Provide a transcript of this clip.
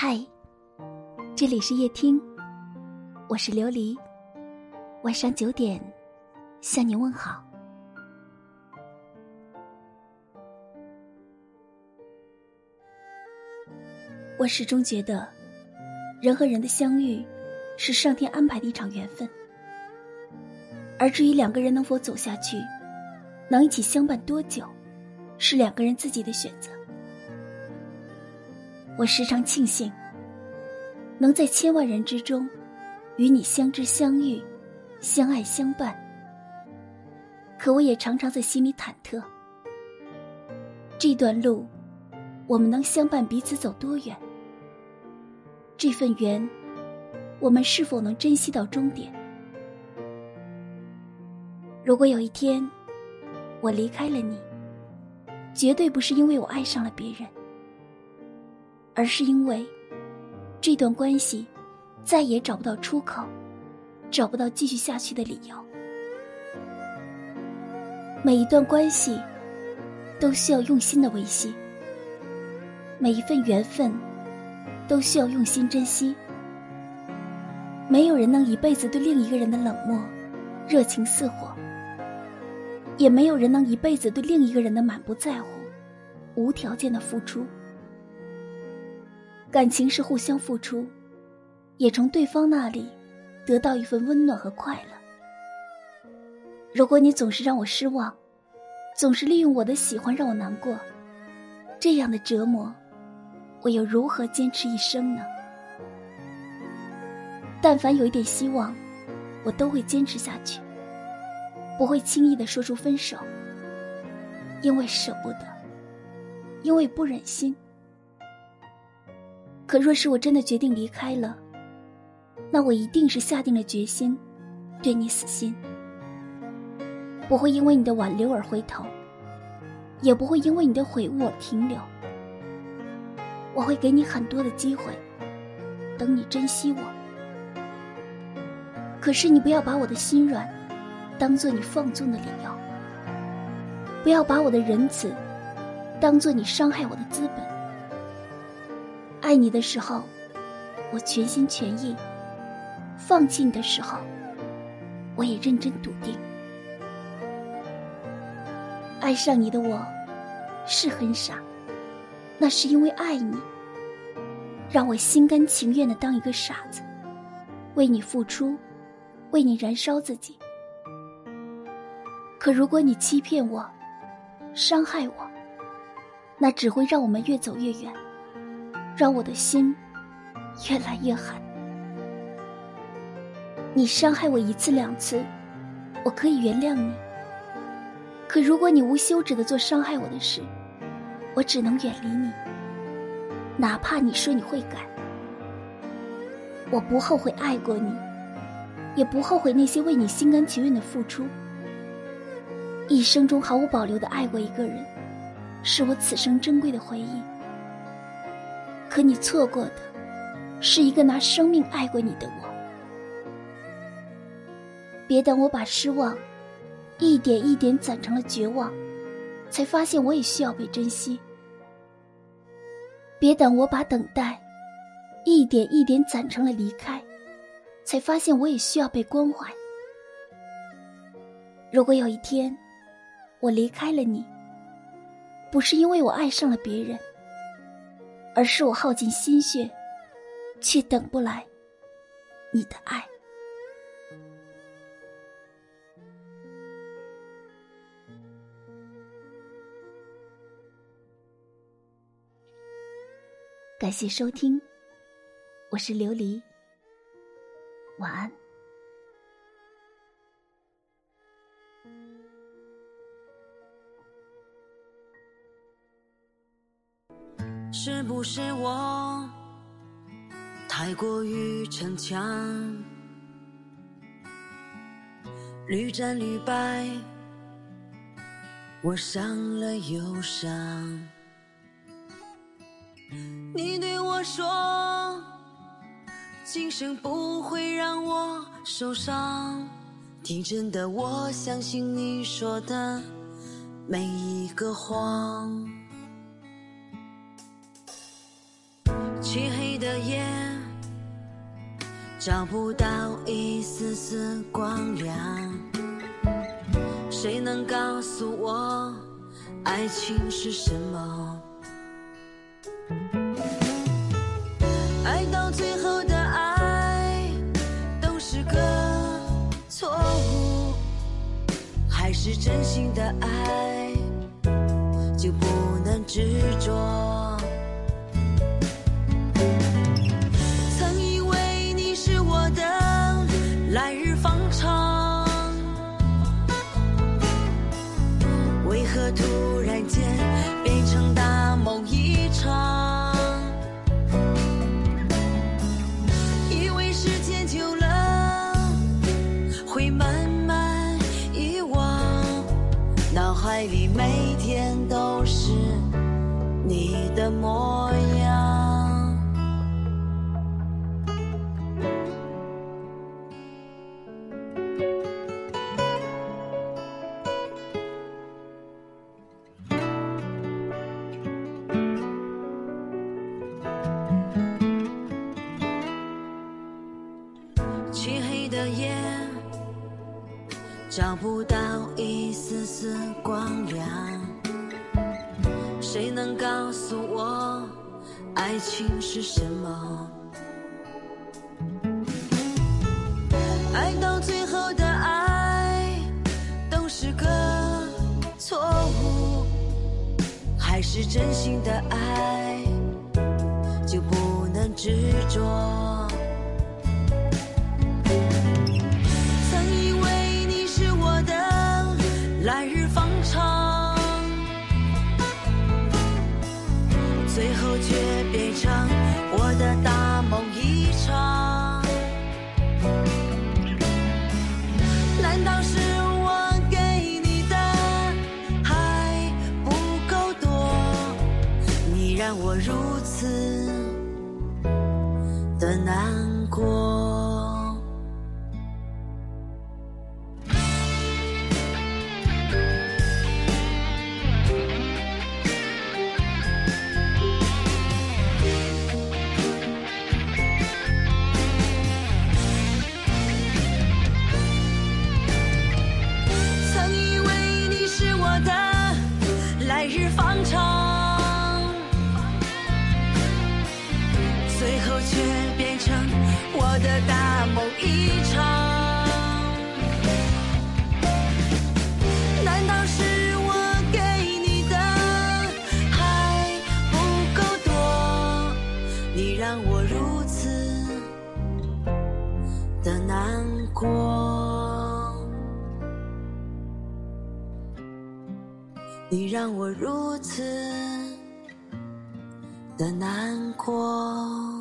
嗨，这里是夜听，我是琉璃。晚上九点，向您问好。我始终觉得，人和人的相遇，是上天安排的一场缘分。而至于两个人能否走下去，能一起相伴多久，是两个人自己的选择。我时常庆幸，能在千万人之中，与你相知相遇，相爱相伴。可我也常常在心里忐忑，这段路，我们能相伴彼此走多远？这份缘，我们是否能珍惜到终点？如果有一天，我离开了你，绝对不是因为我爱上了别人。而是因为，这段关系再也找不到出口，找不到继续下去的理由。每一段关系都需要用心的维系，每一份缘分都需要用心珍惜。没有人能一辈子对另一个人的冷漠、热情似火，也没有人能一辈子对另一个人的满不在乎、无条件的付出。感情是互相付出，也从对方那里得到一份温暖和快乐。如果你总是让我失望，总是利用我的喜欢让我难过，这样的折磨，我又如何坚持一生呢？但凡有一点希望，我都会坚持下去，不会轻易的说出分手，因为舍不得，因为不忍心。可若是我真的决定离开了，那我一定是下定了决心，对你死心，不会因为你的挽留而回头，也不会因为你的悔悟而停留。我会给你很多的机会，等你珍惜我。可是你不要把我的心软，当做你放纵的理由，不要把我的仁慈，当做你伤害我的资本。爱你的时候，我全心全意；放弃你的时候，我也认真笃定。爱上你的我，是很傻，那是因为爱你，让我心甘情愿的当一个傻子，为你付出，为你燃烧自己。可如果你欺骗我，伤害我，那只会让我们越走越远。让我的心越来越寒。你伤害我一次两次，我可以原谅你。可如果你无休止的做伤害我的事，我只能远离你。哪怕你说你会改，我不后悔爱过你，也不后悔那些为你心甘情愿的付出。一生中毫无保留的爱过一个人，是我此生珍贵的回忆。可你错过的，是一个拿生命爱过你的我。别等我把失望，一点一点攒成了绝望，才发现我也需要被珍惜。别等我把等待，一点一点攒成了离开，才发现我也需要被关怀。如果有一天，我离开了你，不是因为我爱上了别人。而是我耗尽心血，却等不来你的爱。感谢收听，我是琉璃，晚安。是不是我太过于逞强，屡战屡败，我伤了又伤。你对我说，今生不会让我受伤，天真的我相信你说的每一个谎。漆黑。的夜，找不到一丝丝光亮。谁能告诉我，爱情是什么？爱到最后的爱都是个错误，还是真心的爱就不能执着？间变成大梦一场？以为时间久了会慢慢遗忘，脑海里每天都是你的模样。找不到一丝丝光亮。谁能告诉我，爱情是什么？爱到最后的爱都是个错误，还是真心的爱就不能执着？我的大梦一场。难道是我给你的还不够多？你让我如此的难过。一场。难道是我给你的还不够多？你让我如此的难过。你让我如此的难过。